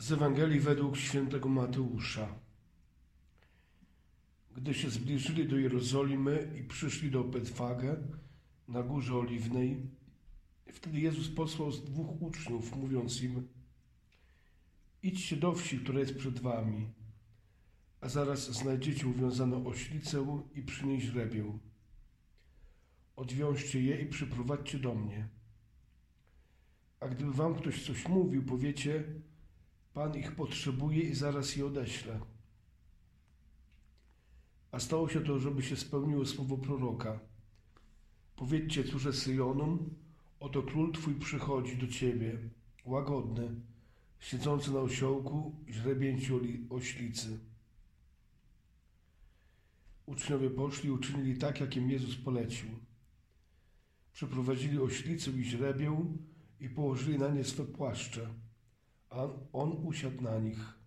Z Ewangelii według świętego Mateusza. Gdy się zbliżyli do Jerozolimy i przyszli do Betfagę na Górze Oliwnej, wtedy Jezus posłał z dwóch uczniów, mówiąc im Idźcie do wsi, która jest przed wami, a zaraz znajdziecie uwiązaną oślicę i przy niej źrebię. Odwiążcie je i przyprowadźcie do mnie. A gdyby wam ktoś coś mówił, powiecie, Pan ich potrzebuje i zaraz je odeślę. A stało się to, żeby się spełniło słowo proroka. Powiedzcie córze Syjonum, oto król twój przychodzi do ciebie, łagodny, siedzący na osiołku, źrebięci oślicy. Uczniowie poszli i uczynili tak, jak im Jezus polecił. Przeprowadzili oślicę i źrebię i położyli na nie swe płaszcze a on usiadł na nich.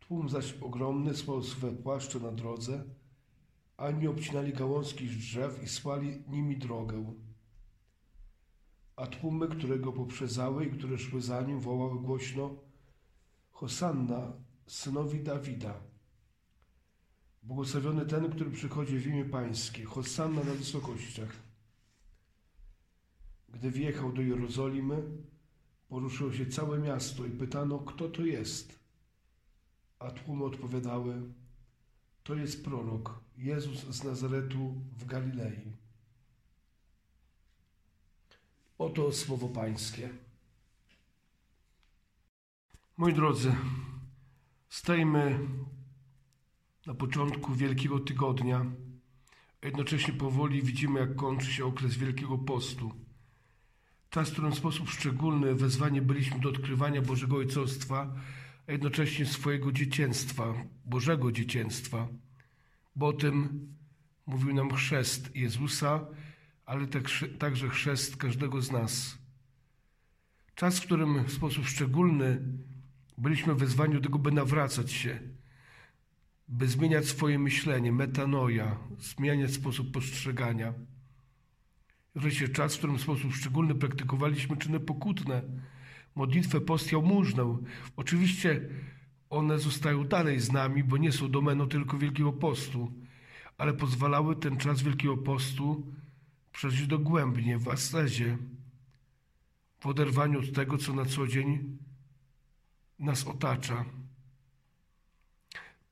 Tłum zaś ogromny spał swe płaszcze na drodze, a oni obcinali gałązki z drzew i słali nimi drogę. A tłumy, które go poprzezały i które szły za nim, wołały głośno Hosanna, synowi Dawida. Błogosławiony ten, który przychodzi w imię Pańskie. Hosanna na wysokościach. Gdy wjechał do Jerozolimy, Poruszyło się całe miasto i pytano, kto to jest. A tłumy odpowiadały, to jest prorok, Jezus z Nazaretu w Galilei. Oto słowo Pańskie. Moi drodzy, stajemy na początku Wielkiego Tygodnia, a jednocześnie powoli widzimy, jak kończy się okres Wielkiego Postu. Czas, w którym w sposób szczególny wezwanie byliśmy do odkrywania Bożego Ojcostwa, a jednocześnie swojego dzieciństwa, Bożego dzieciństwa, bo o tym mówił nam chrzest Jezusa, ale także chrzest każdego z nas. Czas, w którym w sposób szczególny byliśmy wezwani do tego, by nawracać się, by zmieniać swoje myślenie, metanoja, zmieniać sposób postrzegania wreszcie czas, w którym w sposób szczególny praktykowaliśmy czyny pokutne, modlitwę, post, jałmużnę. Oczywiście one zostają dalej z nami, bo nie są domeną tylko Wielkiego Postu, ale pozwalały ten czas Wielkiego Postu przeżyć dogłębnie, w ascezie, w oderwaniu od tego, co na co dzień nas otacza.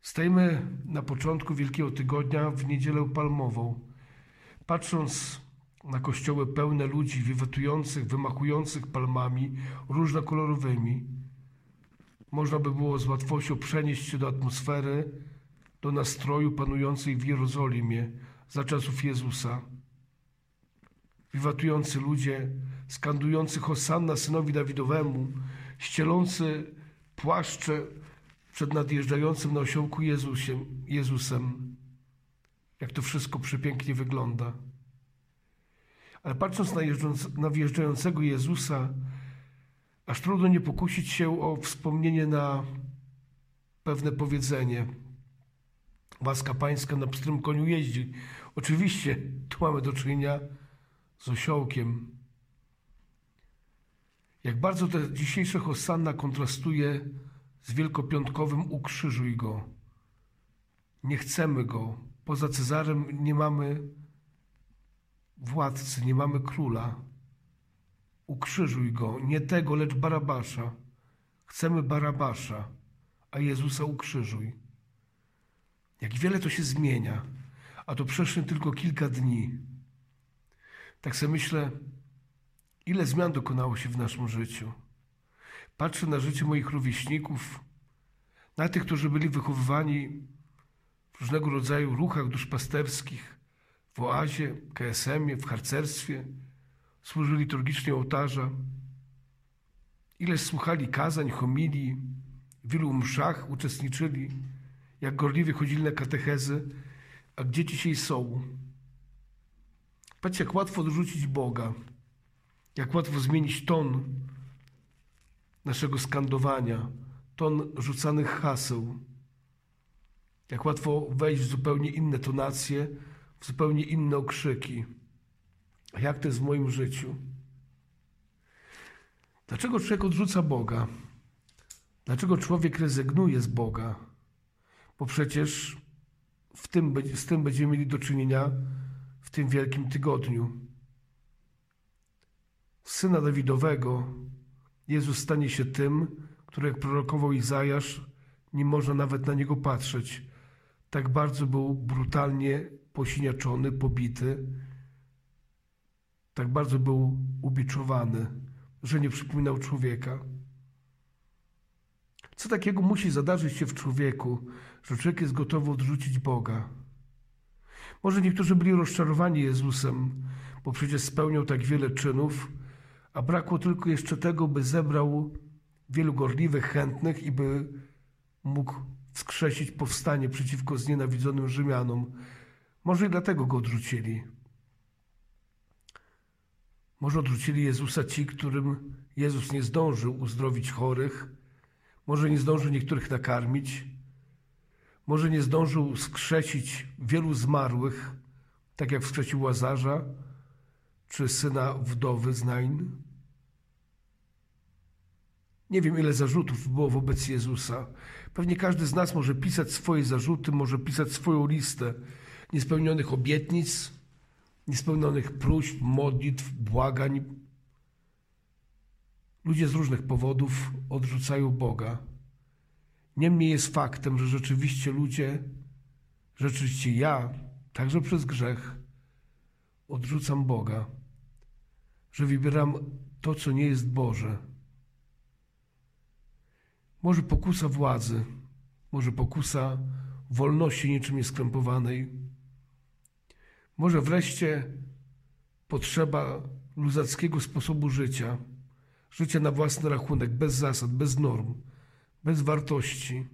Stajemy na początku Wielkiego Tygodnia w Niedzielę Palmową. Patrząc na kościoły pełne ludzi wiwatujących, wymachujących palmami różnokolorowymi. Można by było z łatwością przenieść się do atmosfery, do nastroju panującej w Jerozolimie za czasów Jezusa. Wiwatujący ludzie, skandujący Hosanna synowi Dawidowemu, ścielący płaszcze przed nadjeżdżającym na osiołku Jezusem. Jak to wszystko przepięknie wygląda. Ale patrząc na, na wjeżdżającego Jezusa, aż trudno nie pokusić się o wspomnienie na pewne powiedzenie. Łaska Pańska na pstrym koniu jeździ. Oczywiście tu mamy do czynienia z osiołkiem. Jak bardzo to dzisiejsze Hosanna kontrastuje z wielkopiątkowym ukrzyżuj go. Nie chcemy go. Poza Cezarem nie mamy władcy, nie mamy króla. Ukrzyżuj go, nie tego, lecz Barabasza. Chcemy Barabasza, a Jezusa ukrzyżuj. Jak wiele to się zmienia, a to przeszło tylko kilka dni. Tak sobie myślę, ile zmian dokonało się w naszym życiu. Patrzę na życie moich rówieśników, na tych, którzy byli wychowywani w różnego rodzaju ruchach duszpasterskich, w oazie, KSM-ie, w harcerstwie, służyli liturgicznie ołtarza. Ileż słuchali kazań, homilii, w wielu mszach uczestniczyli, jak gorliwie chodzili na katechezy, a gdzie dzisiaj są? Patrzcie, jak łatwo odrzucić Boga, jak łatwo zmienić ton naszego skandowania, ton rzucanych haseł, jak łatwo wejść w zupełnie inne tonacje, zupełnie inne okrzyki. Jak to jest w moim życiu? Dlaczego człowiek odrzuca Boga? Dlaczego człowiek rezygnuje z Boga? Bo przecież w tym, z tym będziemy mieli do czynienia w tym wielkim tygodniu. Syna Dawidowego Jezus stanie się tym, który jak prorokował Izajasz, nie można nawet na niego patrzeć. Tak bardzo był brutalnie posiniaczony, pobity, tak bardzo był ubiczowany, że nie przypominał człowieka. Co takiego musi zadarzyć się w człowieku, że człowiek jest gotowy odrzucić Boga? Może niektórzy byli rozczarowani Jezusem, bo przecież spełniał tak wiele czynów, a brakło tylko jeszcze tego, by zebrał wielu gorliwych, chętnych i by mógł wskrzesić powstanie przeciwko znienawidzonym Rzymianom. Może i dlatego go odrzucili. Może odrzucili Jezusa ci, którym Jezus nie zdążył uzdrowić chorych, może nie zdążył niektórych nakarmić, może nie zdążył skrzesić wielu zmarłych, tak jak wskrzesił Łazarza czy syna wdowy z Nain. Nie wiem, ile zarzutów było wobec Jezusa. Pewnie każdy z nas może pisać swoje zarzuty, może pisać swoją listę niespełnionych obietnic, niespełnionych próśb, modlitw, błagań. Ludzie z różnych powodów odrzucają Boga. Niemniej jest faktem, że rzeczywiście ludzie, rzeczywiście ja, także przez grzech, odrzucam Boga, że wybieram to, co nie jest Boże. Może pokusa władzy, może pokusa wolności niczym nieskrępowanej, może wreszcie potrzeba luzackiego sposobu życia, życia na własny rachunek, bez zasad, bez norm, bez wartości,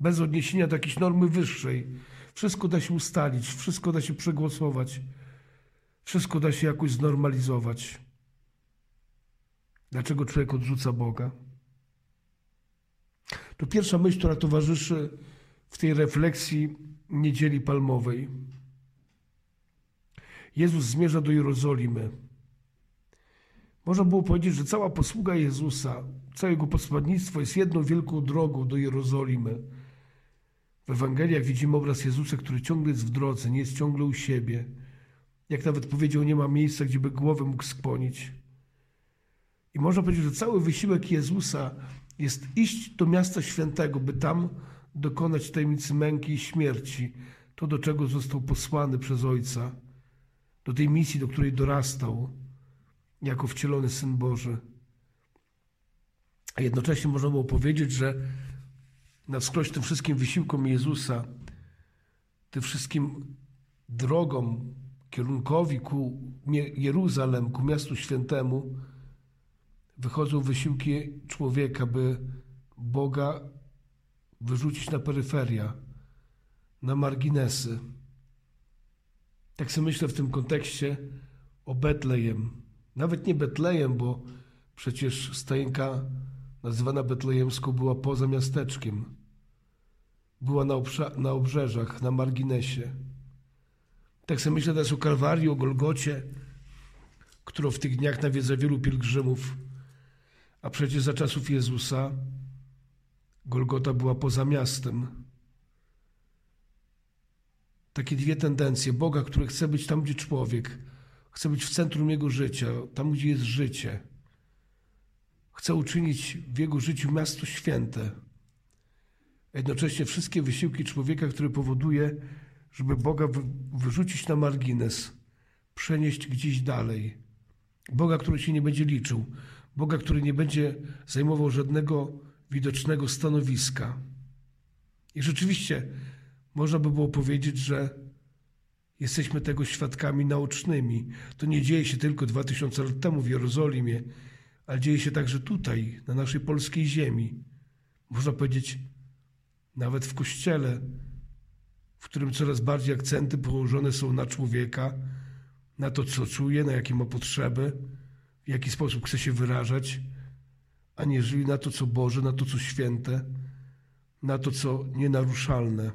bez odniesienia do jakiejś normy wyższej. Wszystko da się ustalić, wszystko da się przegłosować, wszystko da się jakoś znormalizować. Dlaczego człowiek odrzuca Boga? To pierwsza myśl, która towarzyszy w tej refleksji niedzieli palmowej. Jezus zmierza do Jerozolimy. Można było powiedzieć, że cała posługa Jezusa, całe jego posłannictwo jest jedną wielką drogą do Jerozolimy. W Ewangeliach widzimy obraz Jezusa, który ciągle jest w drodze, nie jest ciągle u siebie. Jak nawet powiedział, nie ma miejsca, gdzie by głowę mógł skłonić. I można powiedzieć, że cały wysiłek Jezusa jest iść do miasta świętego, by tam dokonać tajemnicy męki i śmierci, to do czego został posłany przez Ojca, do tej misji, do której dorastał jako wcielony Syn Boży. A jednocześnie można było powiedzieć, że na wskroś tym wszystkim wysiłkom Jezusa, tym wszystkim drogom, kierunkowi ku Jeruzalem, ku miastu świętemu, wychodzą wysiłki człowieka, by Boga wyrzucić na peryferia, na marginesy. Tak sobie myślę w tym kontekście o Betlejem. Nawet nie Betlejem, bo przecież stajenka nazywana betlejemską była poza miasteczkiem. Była na, na obrzeżach, na marginesie. Tak sobie myślę teraz o Kalwarii, o Golgocie, którą w tych dniach nawiedza wielu pielgrzymów. A przecież za czasów Jezusa Golgota była poza miastem. Takie dwie tendencje. Boga, który chce być tam, gdzie człowiek, chce być w centrum jego życia, tam, gdzie jest życie. Chce uczynić w jego życiu miasto święte. Jednocześnie wszystkie wysiłki człowieka, które powoduje, żeby Boga wyrzucić na margines, przenieść gdzieś dalej. Boga, który się nie będzie liczył, Boga, który nie będzie zajmował żadnego widocznego stanowiska. I rzeczywiście można by było powiedzieć, że jesteśmy tego świadkami naocznymi. To nie dzieje się tylko dwa tysiące lat temu w Jerozolimie, ale dzieje się także tutaj, na naszej polskiej ziemi. Można powiedzieć, nawet w kościele, w którym coraz bardziej akcenty położone są na człowieka, na to, co czuje, na jakie ma potrzeby, w jaki sposób chce się wyrażać, aniżeli na to, co Boże, na to, co święte, na to, co nienaruszalne.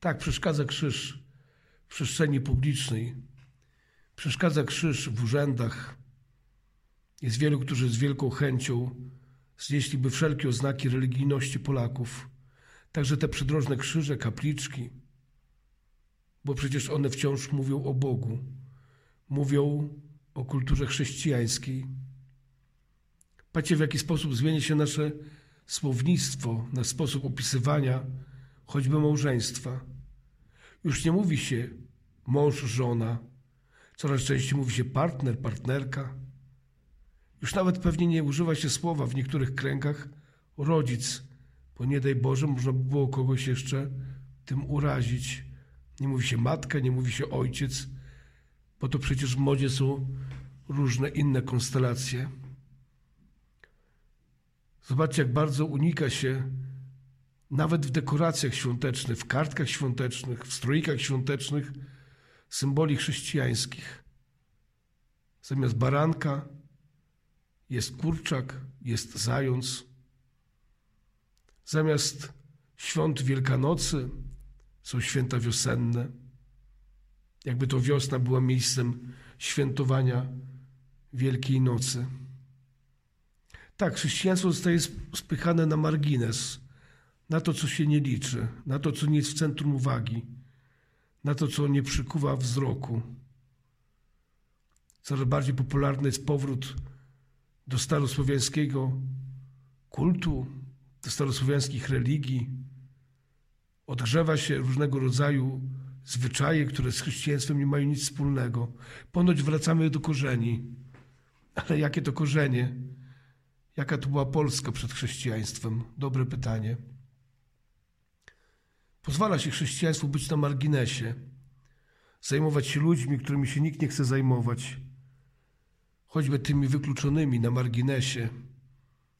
Tak, przeszkadza krzyż w przestrzeni publicznej, przeszkadza krzyż w urzędach, Jest wielu, którzy z wielką chęcią znieśliby wszelkie oznaki religijności Polaków, także te przydrożne krzyże, kapliczki, bo przecież one wciąż mówią o Bogu, mówią o kulturze chrześcijańskiej. Patrzcie, w jaki sposób zmieni się nasze słownictwo, nasz sposób opisywania choćby małżeństwa. Już nie mówi się mąż, żona, coraz częściej mówi się partner, partnerka. Już nawet pewnie nie używa się słowa w niektórych kręgach rodzic, bo nie daj Boże, można by było kogoś jeszcze tym urazić. Nie mówi się matka, nie mówi się ojciec, bo to przecież w modzie są różne inne konstelacje. Zobaczcie, jak bardzo unika się nawet w dekoracjach świątecznych, w kartkach świątecznych, w stroikach świątecznych symboli chrześcijańskich. Zamiast baranka jest kurczak, jest zając. Zamiast świąt Wielkanocy są święta wiosenne. Jakby to wiosna była miejscem świętowania Wielkiej Nocy. Tak, chrześcijaństwo zostaje spychane na margines, na to, co się nie liczy, na to, co nie jest w centrum uwagi, na to, co nie przykuwa wzroku. Coraz bardziej popularny jest powrót do starosłowiańskiego kultu, do starosłowiańskich religii. Odgrzewa się różnego rodzaju zwyczaje, które z chrześcijaństwem nie mają nic wspólnego. Ponoć wracamy do korzeni. Ale jakie to korzenie? Jaka to była Polska przed chrześcijaństwem? Dobre pytanie. Pozwala się chrześcijaństwu być na marginesie, zajmować się ludźmi, którymi się nikt nie chce zajmować, choćby tymi wykluczonymi na marginesie,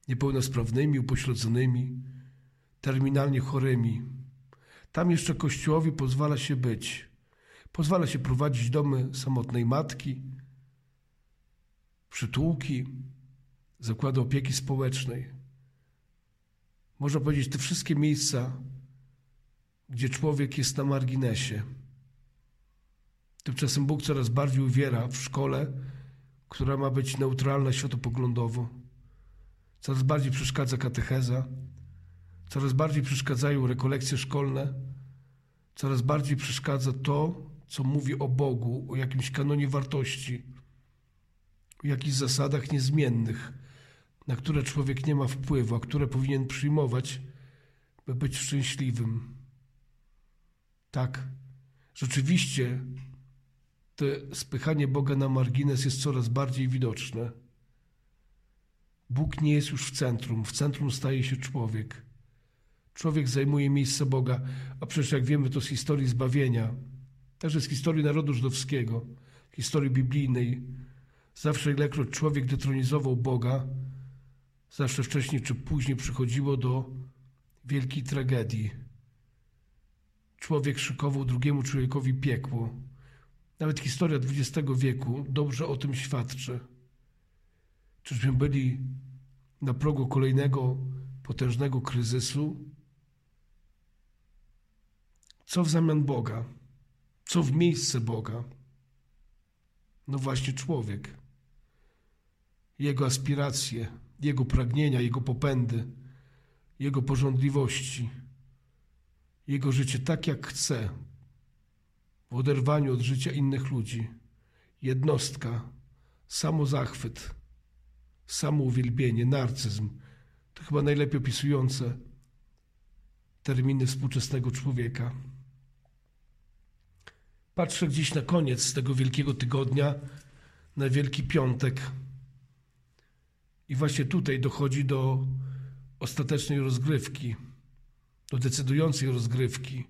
niepełnosprawnymi, upośledzonymi, terminalnie chorymi. Tam jeszcze Kościołowi pozwala się być. Pozwala się prowadzić domy samotnej matki, przytułki, zakłady opieki społecznej. Można powiedzieć, te wszystkie miejsca, gdzie człowiek jest na marginesie. Tymczasem Bóg coraz bardziej uwiera w szkole, która ma być neutralna światopoglądowo. Coraz bardziej przeszkadza katecheza, coraz bardziej przeszkadzają rekolekcje szkolne, coraz bardziej przeszkadza to, co mówi o Bogu, o jakimś kanonie wartości, o jakichś zasadach niezmiennych, na które człowiek nie ma wpływu, a które powinien przyjmować, by być szczęśliwym. Tak, rzeczywiście to spychanie Boga na margines jest coraz bardziej widoczne. Bóg nie jest już w centrum, w centrum staje się człowiek. Człowiek zajmuje miejsce Boga, a przecież jak wiemy to z historii zbawienia, także z historii narodu żydowskiego, historii biblijnej. Zawsze ilekroć człowiek detronizował Boga, zawsze wcześniej czy później przychodziło do wielkiej tragedii. Człowiek szykował drugiemu człowiekowi piekło. Nawet historia XX wieku dobrze o tym świadczy. Czyżbyśmy byli na progu kolejnego potężnego kryzysu? Co w zamian Boga? Co w miejsce Boga? No właśnie człowiek. Jego aspiracje, jego pragnienia, jego popędy, jego porządliwości, jego życie tak jak chce, w oderwaniu od życia innych ludzi. Jednostka, samozachwyt, samouwielbienie, narcyzm to chyba najlepiej opisujące terminy współczesnego człowieka. Patrzę gdzieś na koniec tego wielkiego tygodnia, na Wielki Piątek. I właśnie tutaj dochodzi do ostatecznej rozgrywki, do decydującej rozgrywki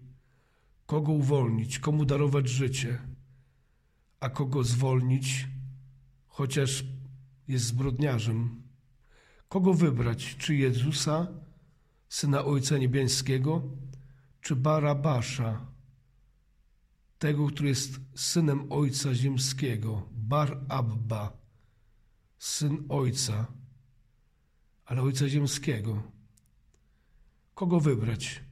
kogo uwolnić, komu darować życie, a kogo zwolnić, chociaż jest zbrodniarzem. Kogo wybrać, czy Jezusa, Syna Ojca Niebiańskiego, czy Barabasza, tego, który jest Synem Ojca Ziemskiego, Bar Abba, Syn Ojca, ale Ojca Ziemskiego. Kogo wybrać?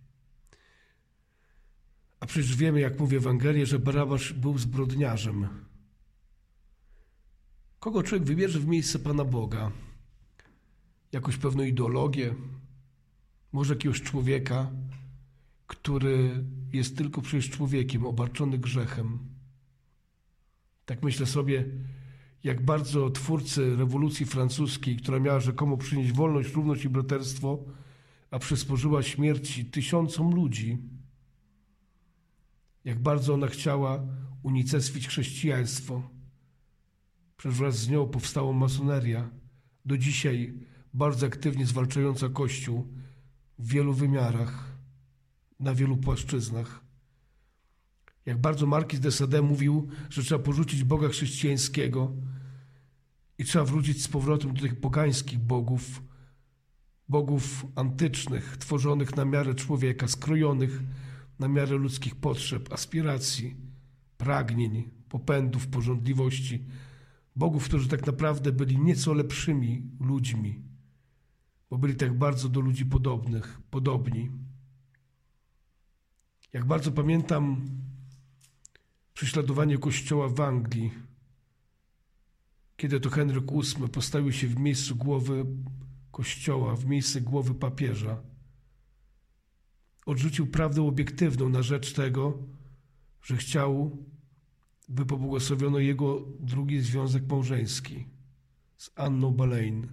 A przecież wiemy, jak mówi Ewangelia, że Barabasz był zbrodniarzem. Kogo człowiek wybierze w miejsce Pana Boga? Jakąś pewną ideologię? Może jakiegoś człowieka, który jest tylko przecież człowiekiem, obarczony grzechem. Tak myślę sobie, jak bardzo twórcy rewolucji francuskiej, która miała rzekomo przynieść wolność, równość i braterstwo, a przysporzyła śmierci tysiącom ludzi, jak bardzo ona chciała unicestwić chrześcijaństwo. Przecież wraz z nią powstała masoneria, do dzisiaj bardzo aktywnie zwalczająca Kościół w wielu wymiarach, na wielu płaszczyznach. Jak bardzo Markiz de Sade mówił, że trzeba porzucić Boga chrześcijańskiego i trzeba wrócić z powrotem do tych pogańskich bogów, bogów antycznych, tworzonych na miarę człowieka, skrojonych na miarę ludzkich potrzeb, aspiracji, pragnień, popędów, porządliwości, bogów, którzy tak naprawdę byli nieco lepszymi ludźmi, bo byli tak bardzo do ludzi podobnych, podobni. Jak bardzo pamiętam prześladowanie kościoła w Anglii, kiedy to Henryk VIII postawił się w miejscu głowy kościoła, w miejsce głowy papieża. Odrzucił prawdę obiektywną na rzecz tego, że chciał, by pobłogosławiono jego drugi związek małżeński z Anną Boleyn.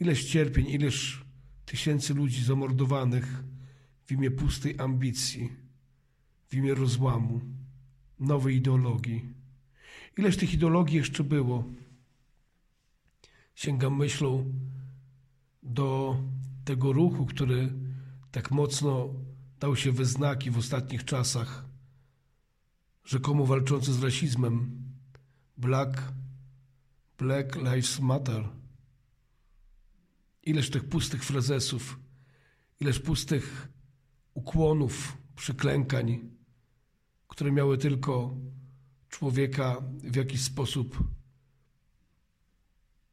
Ileż cierpień, ileż tysięcy ludzi zamordowanych w imię pustej ambicji, w imię rozłamu, nowej ideologii. Ileż tych ideologii jeszcze było? Sięgam myślą do tego ruchu, który tak mocno dał się we znaki w ostatnich czasach, rzekomo walczący z rasizmem. Black, Black Lives Matter. Ileż tych pustych frazesów, ileż pustych ukłonów, przyklękań, które miały tylko człowieka w jakiś sposób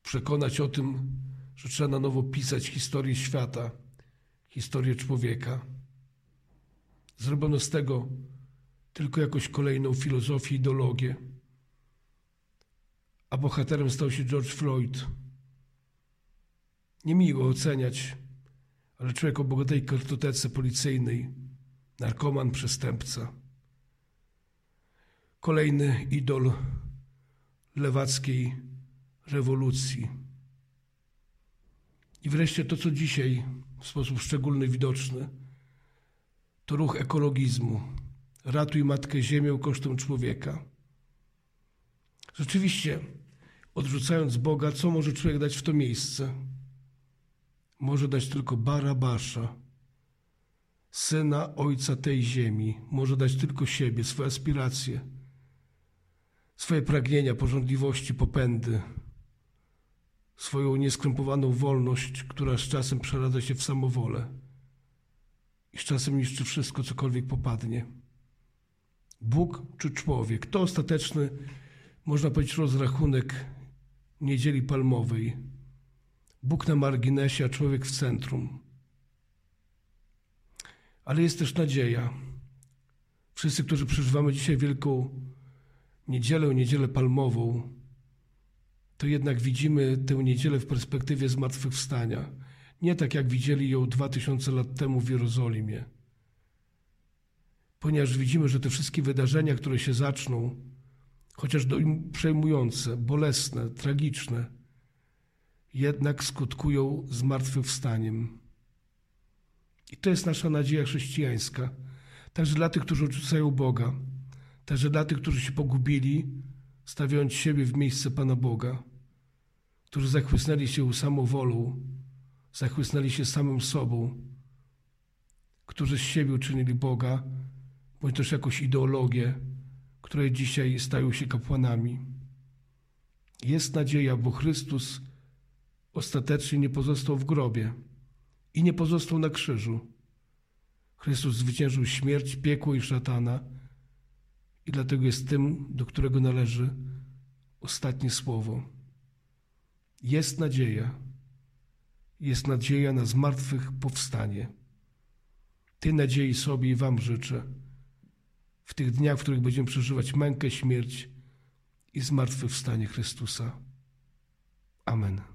przekonać o tym, że trzeba na nowo pisać historię świata, historię człowieka. Zrobiono z tego tylko jakąś kolejną filozofię, ideologię. A bohaterem stał się George Floyd. Niemiło oceniać, ale człowiek o bogatej kartotece policyjnej, narkoman, przestępca. Kolejny idol lewackiej rewolucji. I wreszcie to, co dzisiaj w sposób szczególny widoczny, to ruch ekologizmu. Ratuj Matkę Ziemię kosztem człowieka. Rzeczywiście, odrzucając Boga, co może człowiek dać w to miejsce? Może dać tylko Barabasza, syna ojca tej ziemi. Może dać tylko siebie, swoje aspiracje, swoje pragnienia, porządliwości, popędy, swoją nieskrępowaną wolność, która z czasem przeradza się w samowolę i z czasem niszczy wszystko, cokolwiek popadnie. Bóg czy człowiek? To ostateczny, można powiedzieć, rozrachunek niedzieli palmowej. Bóg na marginesie, a człowiek w centrum. Ale jest też nadzieja. Wszyscy, którzy przeżywamy dzisiaj wielką niedzielę, niedzielę palmową, to jednak widzimy tę niedzielę w perspektywie zmartwychwstania. Nie tak jak widzieli ją dwa tysiące lat temu w Jerozolimie. Ponieważ widzimy, że te wszystkie wydarzenia, które się zaczną, chociaż przejmujące, bolesne, tragiczne, jednak skutkują zmartwychwstaniem. I to jest nasza nadzieja chrześcijańska. Także dla tych, którzy odrzucają Boga, także dla tych, którzy się pogubili, stawiając siebie w miejsce Pana Boga, którzy zachłysnęli się samowolą, zachłysnęli się samym sobą, którzy z siebie uczynili Boga, bądź też jakąś ideologię, które dzisiaj stają się kapłanami. Jest nadzieja, bo Chrystus ostatecznie nie pozostał w grobie i nie pozostał na krzyżu. Chrystus zwyciężył śmierć, piekło i szatana i dlatego jest tym, do którego należy ostatnie słowo. Jest nadzieja. Jest nadzieja na zmartwych powstanie. Tej nadziei sobie i Wam życzę. W tych dniach, w których będziemy przeżywać mękę, śmierć i zmartwychwstanie Chrystusa. Amen.